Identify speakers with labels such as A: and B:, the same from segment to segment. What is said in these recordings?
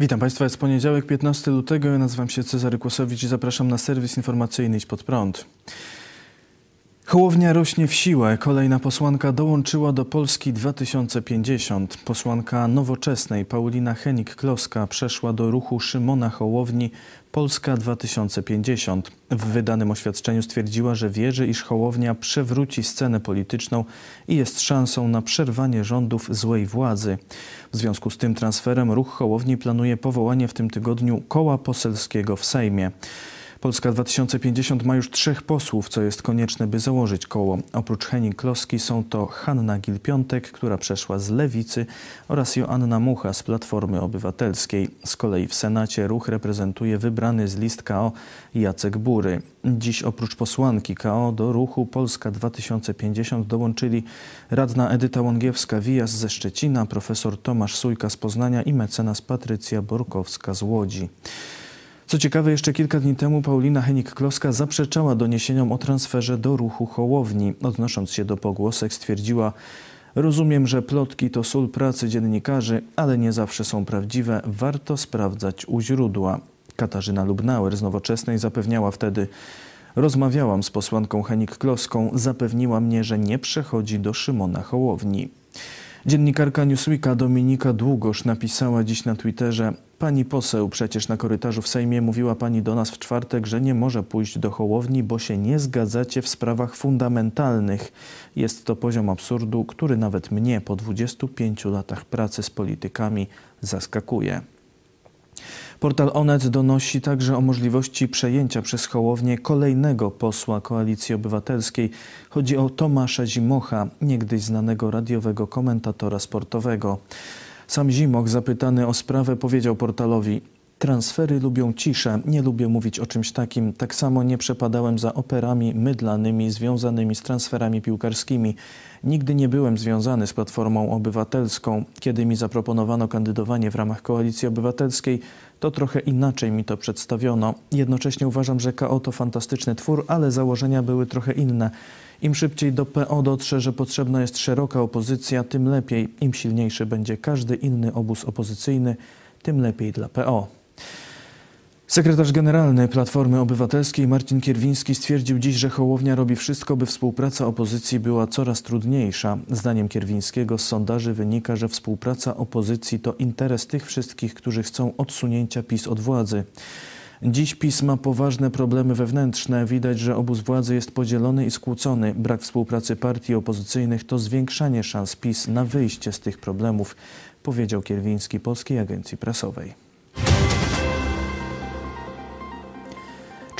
A: Witam Państwa, jest poniedziałek 15 lutego. Ja nazywam się Cezary Kłosowicz i zapraszam na serwis informacyjny Idź Pod Prąd. Hołownia rośnie w siłę. Kolejna posłanka dołączyła do Polski 2050. Posłanka nowoczesnej Paulina Henik-Kloska przeszła do ruchu Szymona Hołowni Polska 2050. W wydanym oświadczeniu stwierdziła, że wierzy, iż Hołownia przewróci scenę polityczną i jest szansą na przerwanie rządów złej władzy. W związku z tym transferem ruch Hołowni planuje powołanie w tym tygodniu koła poselskiego w Sejmie. Polska 2050 ma już trzech posłów, co jest konieczne, by założyć koło. Oprócz Henning Kloski są to Hanna Gil-Piątek, która przeszła z Lewicy oraz Joanna Mucha z Platformy Obywatelskiej. Z kolei w Senacie ruch reprezentuje wybrany z list KO Jacek Bury. Dziś oprócz posłanki KO do ruchu Polska 2050 dołączyli radna Edyta Łągiewska-Wijas ze Szczecina, profesor Tomasz Sujka z Poznania i mecenas Patrycja Borkowska z Łodzi. Co ciekawe, jeszcze kilka dni temu Paulina Henik-Kloska zaprzeczała doniesieniom o transferze do ruchu Hołowni. Odnosząc się do pogłosek stwierdziła, Rozumiem, że plotki to sól pracy dziennikarzy, ale nie zawsze są prawdziwe. Warto sprawdzać u źródła. Katarzyna Lubnauer z Nowoczesnej zapewniała wtedy, rozmawiałam z posłanką Henik-Kloską, zapewniła mnie, że nie przechodzi do Szymona Hołowni. Dziennikarka Newsweeka Dominika Długosz napisała dziś na Twitterze Pani poseł, przecież na korytarzu w Sejmie mówiła Pani do nas w czwartek, że nie może pójść do Hołowni, bo się nie zgadzacie w sprawach fundamentalnych. Jest to poziom absurdu, który nawet mnie po 25 latach pracy z politykami zaskakuje. Portal Onet donosi także o możliwości przejęcia przez Hołownię kolejnego posła Koalicji Obywatelskiej. Chodzi o Tomasza Zimocha, niegdyś znanego radiowego komentatora sportowego. Sam Zimoch, zapytany o sprawę, powiedział portalowi: Transfery lubią ciszę, nie lubię mówić o czymś takim. Tak samo nie przepadałem za operami mydlanymi związanymi z transferami piłkarskimi. Nigdy nie byłem związany z Platformą Obywatelską. Kiedy mi zaproponowano kandydowanie w ramach Koalicji Obywatelskiej, to trochę inaczej mi to przedstawiono. Jednocześnie uważam, że KO to fantastyczny twór, ale założenia były trochę inne. Im szybciej do PO dotrze, że potrzebna jest szeroka opozycja, tym lepiej. Im silniejszy będzie każdy inny obóz opozycyjny, tym lepiej dla PO. Sekretarz generalny Platformy Obywatelskiej Marcin Kierwiński stwierdził dziś, że Hołownia robi wszystko, by współpraca opozycji była coraz trudniejsza. Zdaniem Kierwińskiego z sondaży wynika, że współpraca opozycji to interes tych wszystkich, którzy chcą odsunięcia PiS od władzy. Dziś PiS ma poważne problemy wewnętrzne. Widać, że obóz władzy jest podzielony i skłócony. Brak współpracy partii opozycyjnych to zwiększanie szans PiS na wyjście z tych problemów, powiedział Kierwiński Polskiej Agencji Prasowej.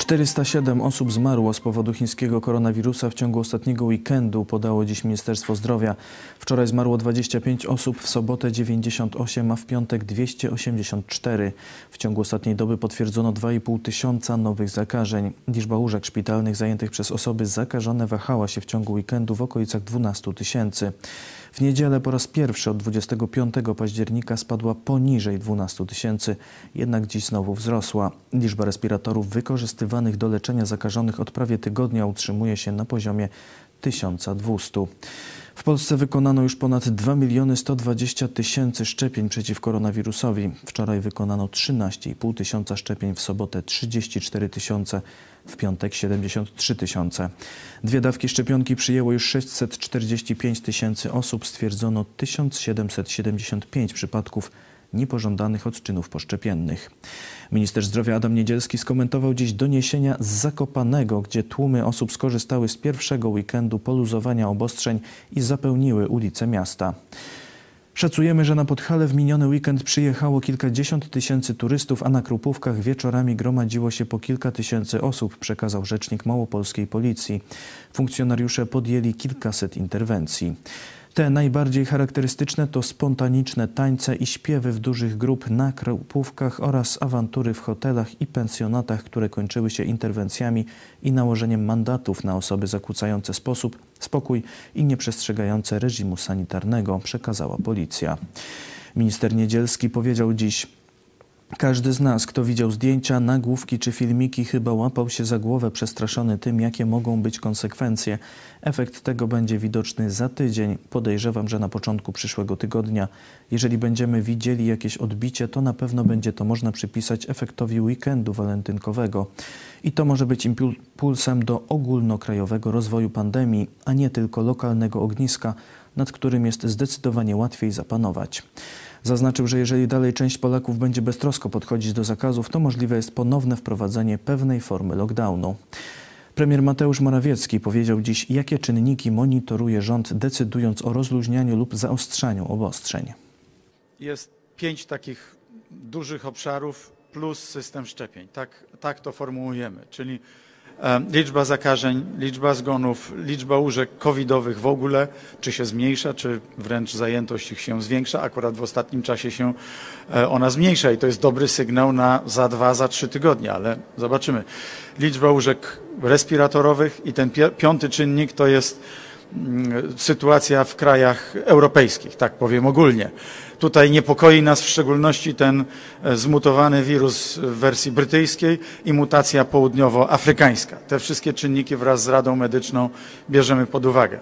A: 407 osób zmarło z powodu chińskiego koronawirusa w ciągu ostatniego weekendu, podało dziś Ministerstwo Zdrowia. Wczoraj zmarło 25 osób, w sobotę 98, a w piątek 284. W ciągu ostatniej doby potwierdzono 2,5 tysiąca nowych zakażeń. Liczba łóżek szpitalnych zajętych przez osoby zakażone wahała się w ciągu weekendu w okolicach 12 tysięcy. W niedzielę po raz pierwszy od 25 października spadła poniżej 12 tysięcy, jednak dziś znowu wzrosła. Liczba respiratorów wykorzystywanych do leczenia zakażonych od prawie tygodnia utrzymuje się na poziomie 1200. W Polsce wykonano już ponad 2 miliony 120 tysięcy szczepień przeciw koronawirusowi. Wczoraj wykonano 13,5 tysiąca szczepień, w sobotę 34 tysiące, w piątek 73 tysiące. Dwie dawki szczepionki przyjęło już 645 tysięcy osób. Stwierdzono 1775 przypadków niepożądanych odczynów poszczepiennych. Minister zdrowia Adam Niedzielski skomentował dziś doniesienia z Zakopanego, gdzie tłumy osób skorzystały z pierwszego weekendu poluzowania obostrzeń i zapełniły ulice miasta. Szacujemy, że na Podhale w miniony weekend przyjechało kilkadziesiąt tysięcy turystów, a na Krupówkach wieczorami gromadziło się po kilka tysięcy osób, przekazał rzecznik małopolskiej policji. Funkcjonariusze podjęli kilkaset interwencji. Te najbardziej charakterystyczne to spontaniczne tańce i śpiewy w dużych grup na krupówkach oraz awantury w hotelach i pensjonatach, które kończyły się interwencjami i nałożeniem mandatów na osoby zakłócające sposób, spokój i nieprzestrzegające reżimu sanitarnego, przekazała policja. Minister Niedzielski powiedział dziś, Każdy z nas, kto widział zdjęcia, nagłówki czy filmiki, chyba łapał się za głowę przestraszony tym, jakie mogą być konsekwencje. Efekt tego będzie widoczny za tydzień. Podejrzewam, że na początku przyszłego tygodnia. Jeżeli będziemy widzieli jakieś odbicie, to na pewno będzie to można przypisać efektowi weekendu walentynkowego. I to może być impulsem do ogólnokrajowego rozwoju pandemii, a nie tylko lokalnego ogniska, nad którym jest zdecydowanie łatwiej zapanować. Zaznaczył, że jeżeli dalej część Polaków będzie beztrosko podchodzić do zakazów, to możliwe jest ponowne wprowadzenie pewnej formy lockdownu. Premier Mateusz Morawiecki powiedział dziś, jakie czynniki monitoruje rząd, decydując o rozluźnianiu lub zaostrzaniu obostrzeń.
B: Jest pięć takich dużych obszarów plus system szczepień. Tak, tak to formułujemy, czyli liczba zakażeń, liczba zgonów, liczba łóżek covidowych w ogóle, czy się zmniejsza, czy wręcz zajętość ich się zwiększa. Akurat w ostatnim czasie się e, ona zmniejsza i to jest dobry sygnał na za dwa, za trzy tygodnie, ale zobaczymy. Liczba łóżek respiratorowych i ten piąty czynnik to jest sytuacja w krajach europejskich, tak powiem ogólnie. Tutaj niepokoi nas w szczególności ten e, zmutowany wirus w wersji brytyjskiej i mutacja południowoafrykańska. Te wszystkie czynniki wraz z Radą Medyczną bierzemy pod uwagę.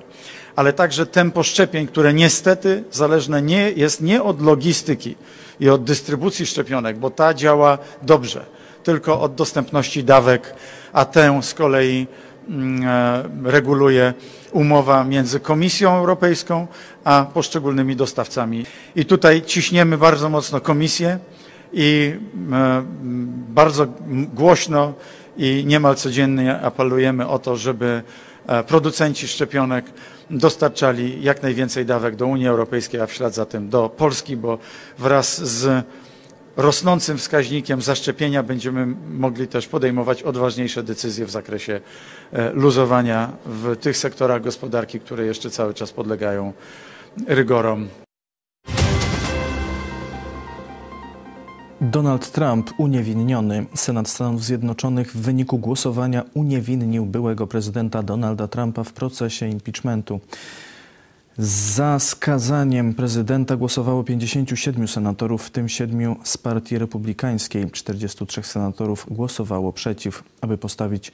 B: Ale także tempo szczepień, które niestety zależne nie, jest nie od logistyki i od dystrybucji szczepionek, bo ta działa dobrze, tylko od dostępności dawek, a tę z kolei mm, reguluje umowa między Komisją Europejską a poszczególnymi dostawcami. I tutaj ciśniemy bardzo mocno Komisję i e, bardzo głośno i niemal codziennie apelujemy o to, żeby e, producenci szczepionek dostarczali jak najwięcej dawek do Unii Europejskiej, a w ślad za tym do Polski, bo wraz z rosnącym wskaźnikiem zaszczepienia będziemy mogli też podejmować odważniejsze decyzje w zakresie e, luzowania w tych sektorach gospodarki, które jeszcze cały czas podlegają rygorom.
A: Donald Trump uniewinniony. Senat Stanów Zjednoczonych w wyniku głosowania uniewinnił byłego prezydenta Donalda Trumpa w procesie impeachmentu. Za skazaniem prezydenta głosowało 57 senatorów, w tym 7 z Partii Republikańskiej. 43 senatorów głosowało przeciw, aby postawić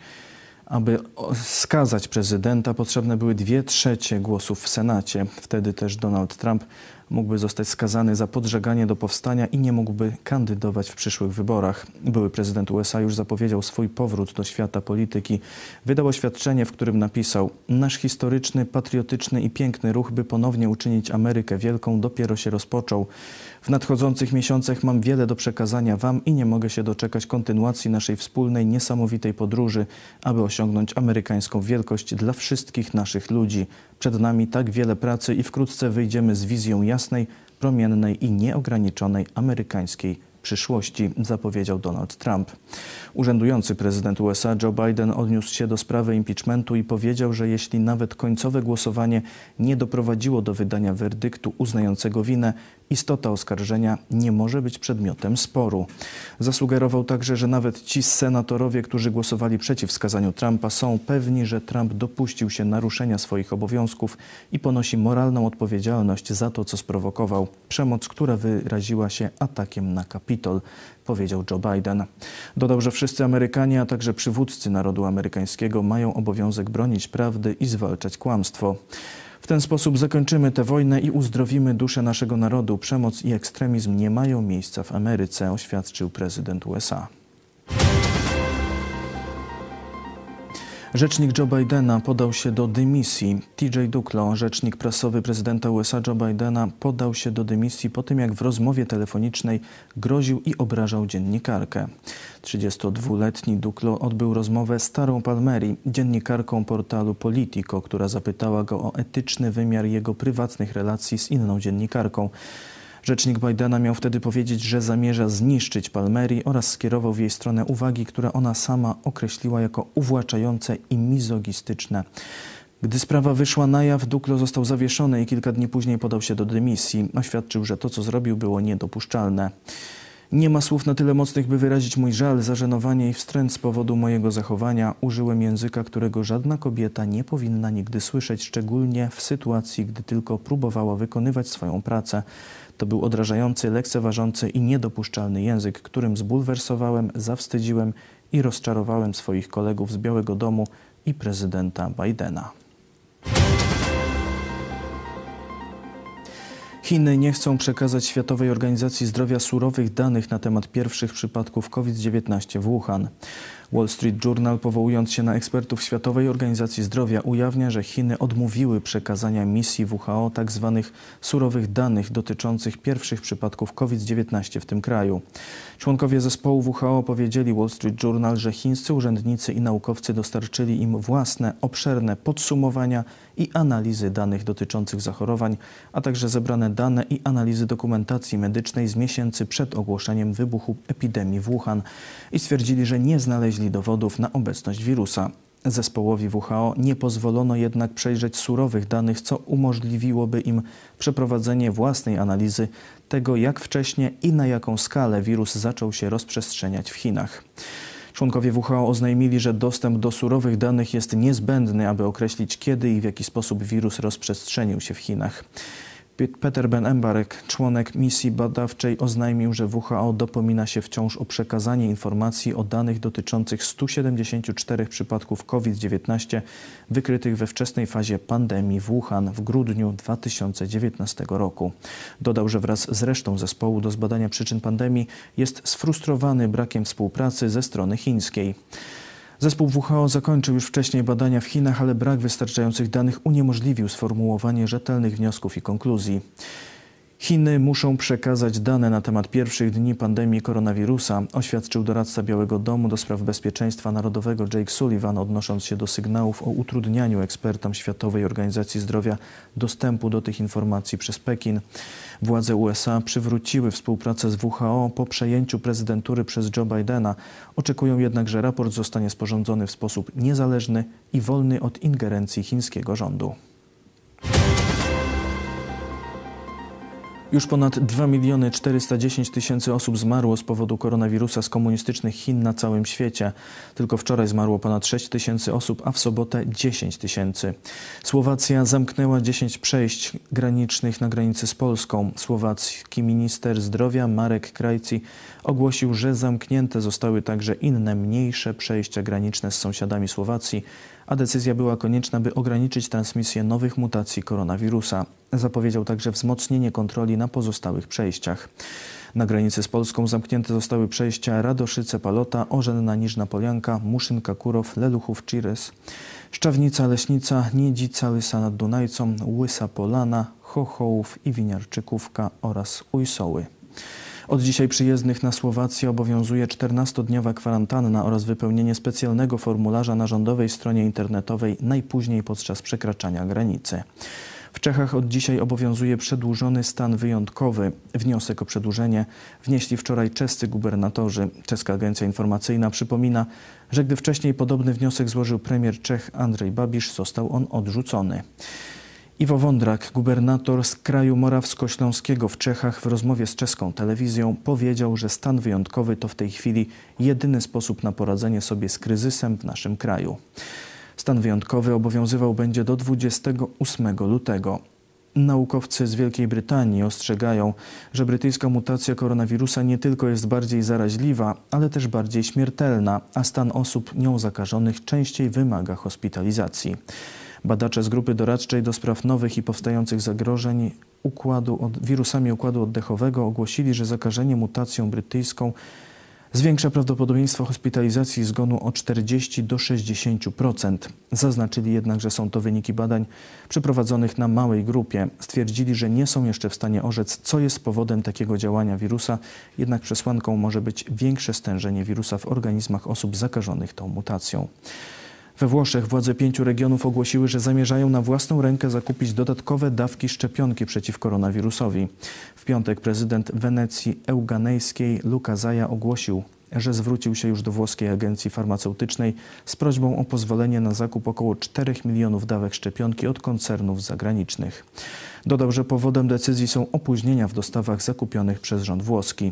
A: aby skazać prezydenta, potrzebne były dwie trzecie głosów w Senacie. Wtedy też Donald Trump mógłby zostać skazany za podżeganie do powstania i nie mógłby kandydować w przyszłych wyborach. Były prezydent USA już zapowiedział swój powrót do świata polityki. Wydał oświadczenie, w którym napisał: Nasz historyczny, patriotyczny i piękny ruch, by ponownie uczynić Amerykę wielką, dopiero się rozpoczął. W nadchodzących miesiącach mam wiele do przekazania Wam i nie mogę się doczekać kontynuacji naszej wspólnej, niesamowitej podróży, aby osiągnąć amerykańską wielkość dla wszystkich naszych ludzi. Przed nami tak wiele pracy i wkrótce wyjdziemy z wizją jasnej, promiennej i nieograniczonej amerykańskiej przyszłości, zapowiedział Donald Trump. Urzędujący prezydent USA Joe Biden odniósł się do sprawy impeachmentu i powiedział, że jeśli nawet końcowe głosowanie nie doprowadziło do wydania werdyktu uznającego winę, istota oskarżenia nie może być przedmiotem sporu. Zasugerował także, że nawet ci senatorowie, którzy głosowali przeciw skazaniu Trumpa, są pewni, że Trump dopuścił się naruszenia swoich obowiązków i ponosi moralną odpowiedzialność za to, co sprowokował przemoc, która wyraziła się atakiem na Powiedział Joe Biden. Dodał, że wszyscy Amerykanie, a także przywódcy narodu amerykańskiego mają obowiązek bronić prawdy i zwalczać kłamstwo. W ten sposób zakończymy tę wojnę i uzdrowimy duszę naszego narodu. Przemoc i ekstremizm nie mają miejsca w Ameryce, oświadczył prezydent USA. Rzecznik Joe Bidena podał się do dymisji. TJ Duklo, rzecznik prasowy prezydenta USA Joe Bidena, podał się do dymisji po tym, jak w rozmowie telefonicznej groził i obrażał dziennikarkę. 32-letni Duklo odbył rozmowę z Tarą Palmeri, dziennikarką portalu Politico, która zapytała go o etyczny wymiar jego prywatnych relacji z inną dziennikarką. Rzecznik Bidena miał wtedy powiedzieć, że zamierza zniszczyć Palmeri oraz skierował w jej stronę uwagi, które ona sama określiła jako uwłaczające i mizogistyczne. Gdy sprawa wyszła na jaw, Duklo został zawieszony i kilka dni później podał się do dymisji. Oświadczył, że to, co zrobił, było niedopuszczalne. Nie ma słów na tyle mocnych, by wyrazić mój żal, zażenowanie i wstręt z powodu mojego zachowania. Użyłem języka, którego żadna kobieta nie powinna nigdy słyszeć, szczególnie w sytuacji, gdy tylko próbowała wykonywać swoją pracę. To był odrażający, lekceważący i niedopuszczalny język, którym zbulwersowałem, zawstydziłem i rozczarowałem swoich kolegów z Białego Domu i prezydenta Bidena. Chiny nie chcą przekazać Światowej Organizacji Zdrowia surowych danych na temat pierwszych przypadków COVID-19 w Wuhan. Wall Street Journal, powołując się na ekspertów Światowej Organizacji Zdrowia, ujawnia, że Chiny odmówiły przekazania misji WHO tzw. Tak surowych danych dotyczących pierwszych przypadków COVID-19 w tym kraju. Członkowie zespołu WHO powiedzieli Wall Street Journal, że chińscy urzędnicy i naukowcy dostarczyli im własne, obszerne podsumowania i analizy danych dotyczących zachorowań, a także zebrane dane i analizy dokumentacji medycznej z miesięcy przed ogłoszeniem wybuchu epidemii w Wuhan i stwierdzili, że nie znaleźli dowodów na obecność wirusa. Zespołowi WHO nie pozwolono jednak przejrzeć surowych danych, co umożliwiłoby im przeprowadzenie własnej analizy tego, jak wcześnie i na jaką skalę wirus zaczął się rozprzestrzeniać w Chinach. Członkowie WHO oznajmili, że dostęp do surowych danych jest niezbędny, aby określić kiedy i w jaki sposób wirus rozprzestrzenił się w Chinach. Peter Ben Embarek, członek misji badawczej, oznajmił, że WHO dopomina się wciąż o przekazanie informacji o danych dotyczących 174 przypadków COVID-19 wykrytych we wczesnej fazie pandemii w Wuhan w grudniu 2019 roku. Dodał, że wraz z resztą zespołu do zbadania przyczyn pandemii jest sfrustrowany brakiem współpracy ze strony chińskiej. Zespół WHO zakończył już wcześniej badania w Chinach, ale brak wystarczających danych uniemożliwił sformułowanie rzetelnych wniosków i konkluzji. Chiny muszą przekazać dane na temat pierwszych dni pandemii koronawirusa, oświadczył doradca Białego Domu do spraw bezpieczeństwa narodowego Jake Sullivan, odnosząc się do sygnałów o utrudnianiu ekspertom Światowej Organizacji Zdrowia dostępu do tych informacji przez Pekin. Władze USA przywróciły współpracę z WHO po przejęciu prezydentury przez Joe Bidena. Oczekują jednak, że raport zostanie sporządzony w sposób niezależny i wolny od ingerencji chińskiego rządu. Już ponad 2 miliony 410 tysięcy osób zmarło z powodu koronawirusa z komunistycznych Chin na całym świecie. Tylko wczoraj zmarło ponad 6 tysięcy osób, a w sobotę 10 tysięcy. Słowacja zamknęła 10 przejść granicznych na granicy z Polską. Słowacki minister zdrowia Marek Krajci ogłosił, że zamknięte zostały także inne mniejsze przejścia graniczne z sąsiadami Słowacji, a decyzja była konieczna, by ograniczyć transmisję nowych mutacji koronawirusa. Zapowiedział także wzmocnienie kontroli na pozostałych przejściach. Na granicy z Polską zamknięte zostały przejścia Radoszyce-Palota, Orzenna Niżna Polianka, Muszynka Kurow, Leluchów Cires, Szczawnica Leśnica, Niedzica Lysa nad Dunajcą, Łysa Polana, Chochołów i Winiarczykówka oraz Ujsoły. Od dzisiaj przyjezdnych na Słowację obowiązuje 14-dniowa kwarantanna oraz wypełnienie specjalnego formularza na rządowej stronie internetowej najpóźniej podczas przekraczania granicy. W Czechach od dzisiaj obowiązuje przedłużony stan wyjątkowy. Wniosek o przedłużenie wnieśli wczoraj czescy gubernatorzy. Czeska Agencja Informacyjna przypomina, że gdy wcześniej podobny wniosek złożył premier Czech Andrzej Babisz, został on odrzucony. Iwo Wądrak, gubernator z kraju morawsko-śląskiego w Czechach w rozmowie z czeską telewizją powiedział, że stan wyjątkowy to w tej chwili jedyny sposób na poradzenie sobie z kryzysem w naszym kraju. Stan wyjątkowy obowiązywał będzie do 28 lutego. Naukowcy z Wielkiej Brytanii ostrzegają, że brytyjska mutacja koronawirusa nie tylko jest bardziej zaraźliwa, ale też bardziej śmiertelna, a stan osób nią zakażonych częściej wymaga hospitalizacji. Badacze z grupy doradczej do spraw nowych i powstających zagrożeń układu od, wirusami układu oddechowego ogłosili, że zakażenie mutacją brytyjską zwiększa prawdopodobieństwo hospitalizacji i zgonu o 40 do 60%. Zaznaczyli jednak, że są to wyniki badań przeprowadzonych na małej grupie. Stwierdzili, że nie są jeszcze w stanie orzec, co jest powodem takiego działania wirusa, jednak przesłanką może być większe stężenie wirusa w organizmach osób zakażonych tą mutacją. We Włoszech władze pięciu regionów ogłosiły, że zamierzają na własną rękę zakupić dodatkowe dawki szczepionki przeciw koronawirusowi. W piątek prezydent Wenecji Euganejskiej Luca Zaja ogłosił, że zwrócił się już do włoskiej agencji farmaceutycznej z prośbą o pozwolenie na zakup około 4 milionów dawek szczepionki od koncernów zagranicznych. Dodał, że powodem decyzji są opóźnienia w dostawach zakupionych przez rząd włoski.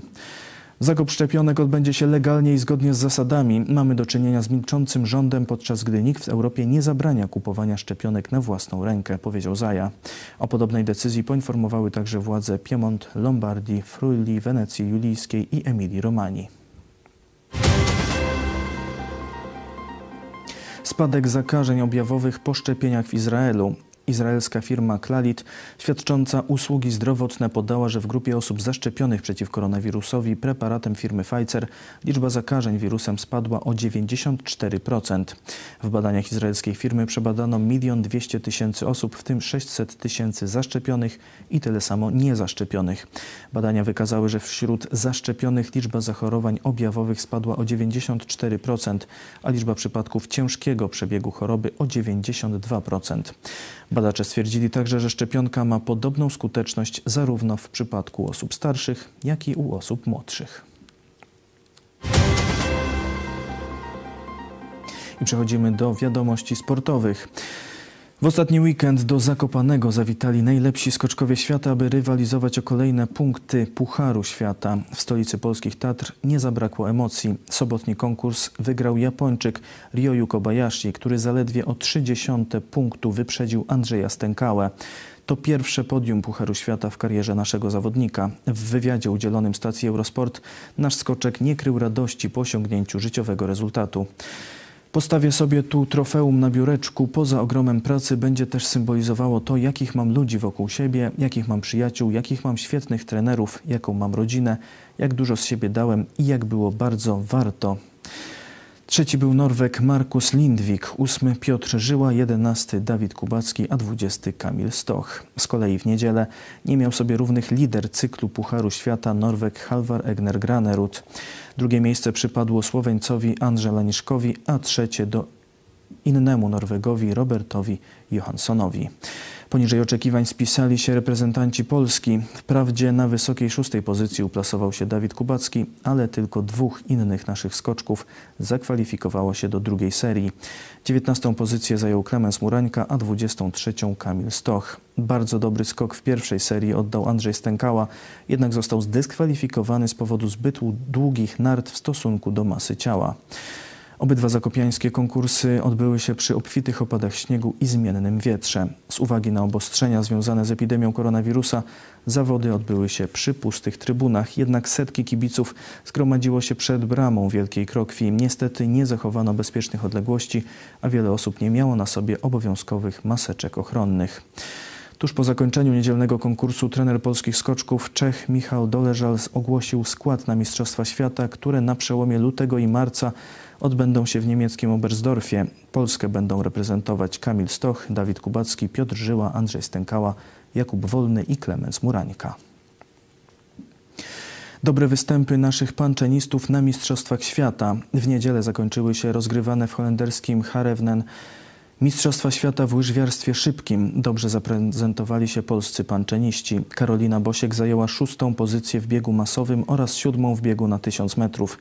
A: Zakup szczepionek odbędzie się legalnie i zgodnie z zasadami. Mamy do czynienia z milczącym rządem, podczas gdy nikt w Europie nie zabrania kupowania szczepionek na własną rękę, powiedział Zaja. O podobnej decyzji poinformowały także władze Piemont, Lombardii, Friuli, Wenecji Julijskiej i Emilii Romanii. Spadek zakażeń objawowych po szczepieniach w Izraelu. Izraelska firma Clalit, świadcząca usługi zdrowotne, podała, że w grupie osób zaszczepionych przeciw koronawirusowi preparatem firmy Pfizer liczba zakażeń wirusem spadła o 94%. W badaniach izraelskiej firmy przebadano 1 200 tysięcy osób, w tym 600 tysięcy zaszczepionych i tyle samo niezaszczepionych. Badania wykazały, że wśród zaszczepionych liczba zachorowań objawowych spadła o 94%, a liczba przypadków ciężkiego przebiegu choroby o 92%. Badacze stwierdzili także, że szczepionka ma podobną skuteczność zarówno w przypadku osób starszych, jak i u osób młodszych. I przechodzimy do wiadomości sportowych. W ostatni weekend do Zakopanego zawitali najlepsi skoczkowie świata, aby rywalizować o kolejne punkty Pucharu Świata. W stolicy polskich Tatr nie zabrakło emocji. Sobotni konkurs wygrał Japończyk Ryoyu Kobayashi, który zaledwie o 30 punktu wyprzedził Andrzeja Stękałę. To pierwsze podium Pucharu Świata w karierze naszego zawodnika. W wywiadzie udzielonym stacji Eurosport nasz skoczek nie krył radości po osiągnięciu życiowego rezultatu. Postawię sobie tu trofeum na biureczku. Poza ogromem pracy będzie też symbolizowało to, jakich mam ludzi wokół siebie, jakich mam przyjaciół, jakich mam świetnych trenerów, jaką mam rodzinę, jak dużo z siebie dałem i jak było bardzo warto. Trzeci był Norwek Markus Lindwik, ósmy Piotr Żyła, jedenasty Dawid Kubacki, a dwudziesty Kamil Stoch. Z kolei w niedzielę nie miał sobie równych lider cyklu Pucharu Świata Norwek Halvar Egner Granerud. Drugie miejsce przypadło Słoweńcowi Andrze Laniszkowi, a trzecie do innemu Norwegowi Robertowi Johanssonowi. Poniżej oczekiwań spisali się reprezentanci Polski. Wprawdzie na wysokiej szóstej pozycji uplasował się Dawid Kubacki, ale tylko dwóch innych naszych skoczków zakwalifikowało się do drugiej serii. Dziewiętnastą pozycję zajął Klemens Murańka, a dwudziestą trzecią Kamil Stoch. Bardzo dobry skok w pierwszej serii oddał Andrzej Stękała, jednak został zdyskwalifikowany z powodu zbyt długich nart w stosunku do masy ciała. Obydwa zakopiańskie konkursy odbyły się przy obfitych opadach śniegu i zmiennym wietrze. Z uwagi na obostrzenia związane z epidemią koronawirusa zawody odbyły się przy pustych trybunach, jednak setki kibiców zgromadziło się przed bramą Wielkiej Krokwi. Niestety nie zachowano bezpiecznych odległości, a wiele osób nie miało na sobie obowiązkowych maseczek ochronnych. Tuż po zakończeniu niedzielnego konkursu trener polskich skoczków Czech Michał Doleżal ogłosił skład na Mistrzostwa Świata, które na przełomie lutego i marca odbędą się w niemieckim Oberstdorfie. Polskę będą reprezentować Kamil Stoch, Dawid Kubacki, Piotr Żyła, Andrzej Stękała, Jakub Wolny i Klemens Murańka. Dobre występy naszych panczenistów na Mistrzostwach Świata. W niedzielę zakończyły się rozgrywane w holenderskim Harewnen Mistrzostwa Świata w łyżwiarstwie szybkim dobrze zaprezentowali się polscy panczeniści. Karolina Bosiek zajęła szóstą pozycję w biegu masowym oraz siódmą w biegu na tysiąc metrów.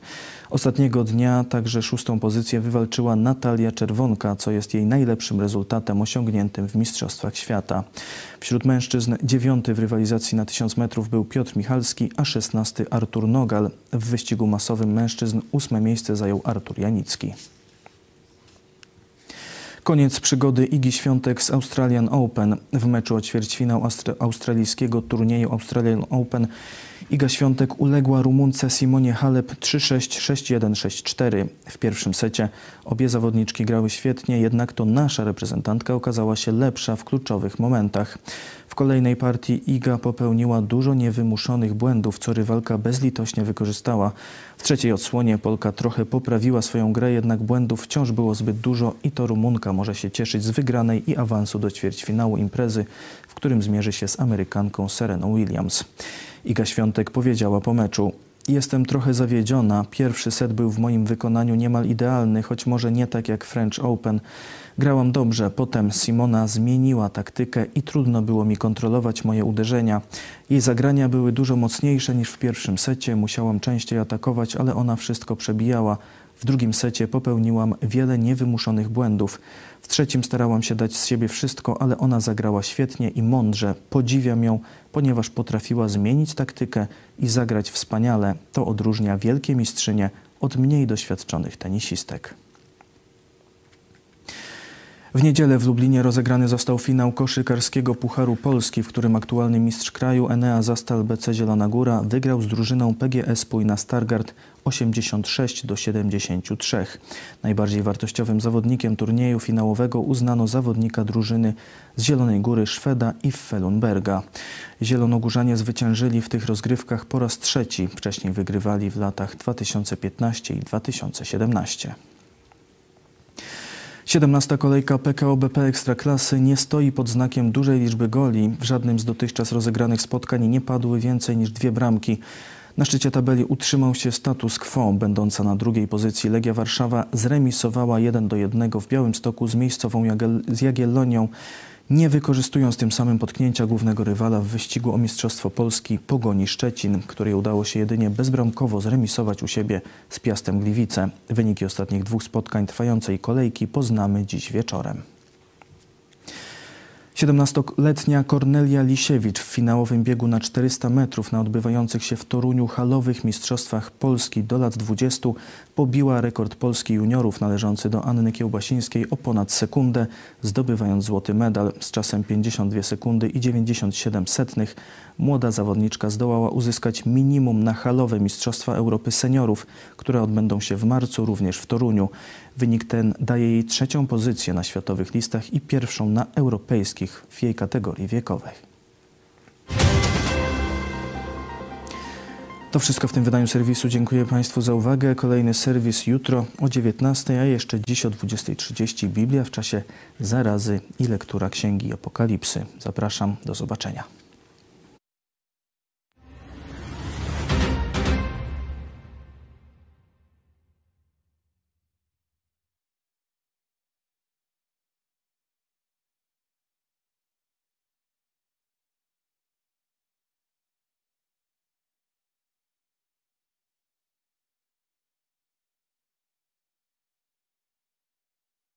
A: Ostatniego dnia także szóstą pozycję wywalczyła Natalia Czerwonka, co jest jej najlepszym rezultatem osiągniętym w Mistrzostwach Świata. Wśród mężczyzn dziewiąty w rywalizacji na tysiąc metrów był Piotr Michalski, a szesnasty Artur Nogal. W wyścigu masowym mężczyzn ósme miejsce zajął Artur Janicki. Koniec przygody Igi Świątek z Australian Open. W meczu o ćwierćfinał australijskiego turnieju Australian Open Iga Świątek uległa Rumunce Simonie Halep 3-6, 6-1, 6-4. W pierwszym secie obie zawodniczki grały świetnie, jednak to nasza reprezentantka okazała się lepsza w kluczowych momentach. W kolejnej partii Iga popełniła dużo niewymuszonych błędów, co rywalka bezlitośnie wykorzystała. W trzeciej odsłonie Polka trochę poprawiła swoją grę, jednak błędów wciąż było zbyt dużo i to Rumunka może się cieszyć z wygranej i awansu do ćwierćfinału imprezy, w którym zmierzy się z Amerykanką Sereną Williams. Iga Świątek powiedziała po meczu: Jestem trochę zawiedziona. Pierwszy set był w moim wykonaniu niemal idealny, choć może nie tak jak French Open. Grałam dobrze, potem Simona zmieniła taktykę i trudno było mi kontrolować moje uderzenia. Jej zagrania były dużo mocniejsze niż w pierwszym secie, musiałam częściej atakować, ale ona wszystko przebijała. W drugim secie popełniłam wiele niewymuszonych błędów. W trzecim starałam się dać z siebie wszystko, ale ona zagrała świetnie i mądrze. Podziwiam ją, ponieważ potrafiła zmienić taktykę i zagrać wspaniale. To odróżnia wielkie mistrzynie od mniej doświadczonych tenisistek. W niedzielę w Lublinie rozegrany został finał koszykarskiego Pucharu Polski, w którym aktualny mistrz kraju Enea Zastal BC Zielona Góra wygrał z drużyną PGS Pójna Stargard 86 do 73. Najbardziej wartościowym zawodnikiem turnieju finałowego uznano zawodnika drużyny z Zielonej Góry Szweda i Felunberga. Zielonogórzanie zwyciężyli w tych rozgrywkach po raz trzeci. Wcześniej wygrywali w latach 2015 i 2017. 17. kolejka PKO BP Ekstraklasy nie stoi pod znakiem dużej liczby goli. W żadnym z dotychczas rozegranych spotkań nie padły więcej niż dwie bramki. Na szczycie tabeli utrzymał się status quo. Będąca na drugiej pozycji Legia Warszawa zremisowała 1 do 1 w Białymstoku z miejscową z Jagiellonią nie wykorzystując tym samym potknięcia głównego rywala w wyścigu o Mistrzostwo Polski Pogoni Szczecin, której udało się jedynie bezbramkowo zremisować u siebie z Piastem Gliwice. Wyniki ostatnich dwóch spotkań trwającej kolejki poznamy dziś wieczorem. 17-letnia Kornelia Lisiewicz w finałowym biegu na 400 metrów na odbywających się w Toruniu halowych Mistrzostwach Polski do lat 20 pobiła rekord Polski juniorów należący do Anny Kiełbasińskiej o ponad sekundę, zdobywając złoty medal z czasem 52 sekundy i 97 setnych. Młoda zawodniczka zdołała uzyskać minimum na halowe Mistrzostwa Europy Seniorów, które odbędą się w marcu również w Toruniu. Wynik ten daje jej trzecią pozycję na światowych listach i pierwszą na europejskich w jej kategorii wiekowej. To wszystko w tym wydaniu serwisu. Dziękuję Państwu za uwagę. Kolejny serwis jutro o 19, a jeszcze dziś o 20.30 Biblia w czasie zarazy i lektura Księgi Apokalipsy. Zapraszam, do zobaczenia.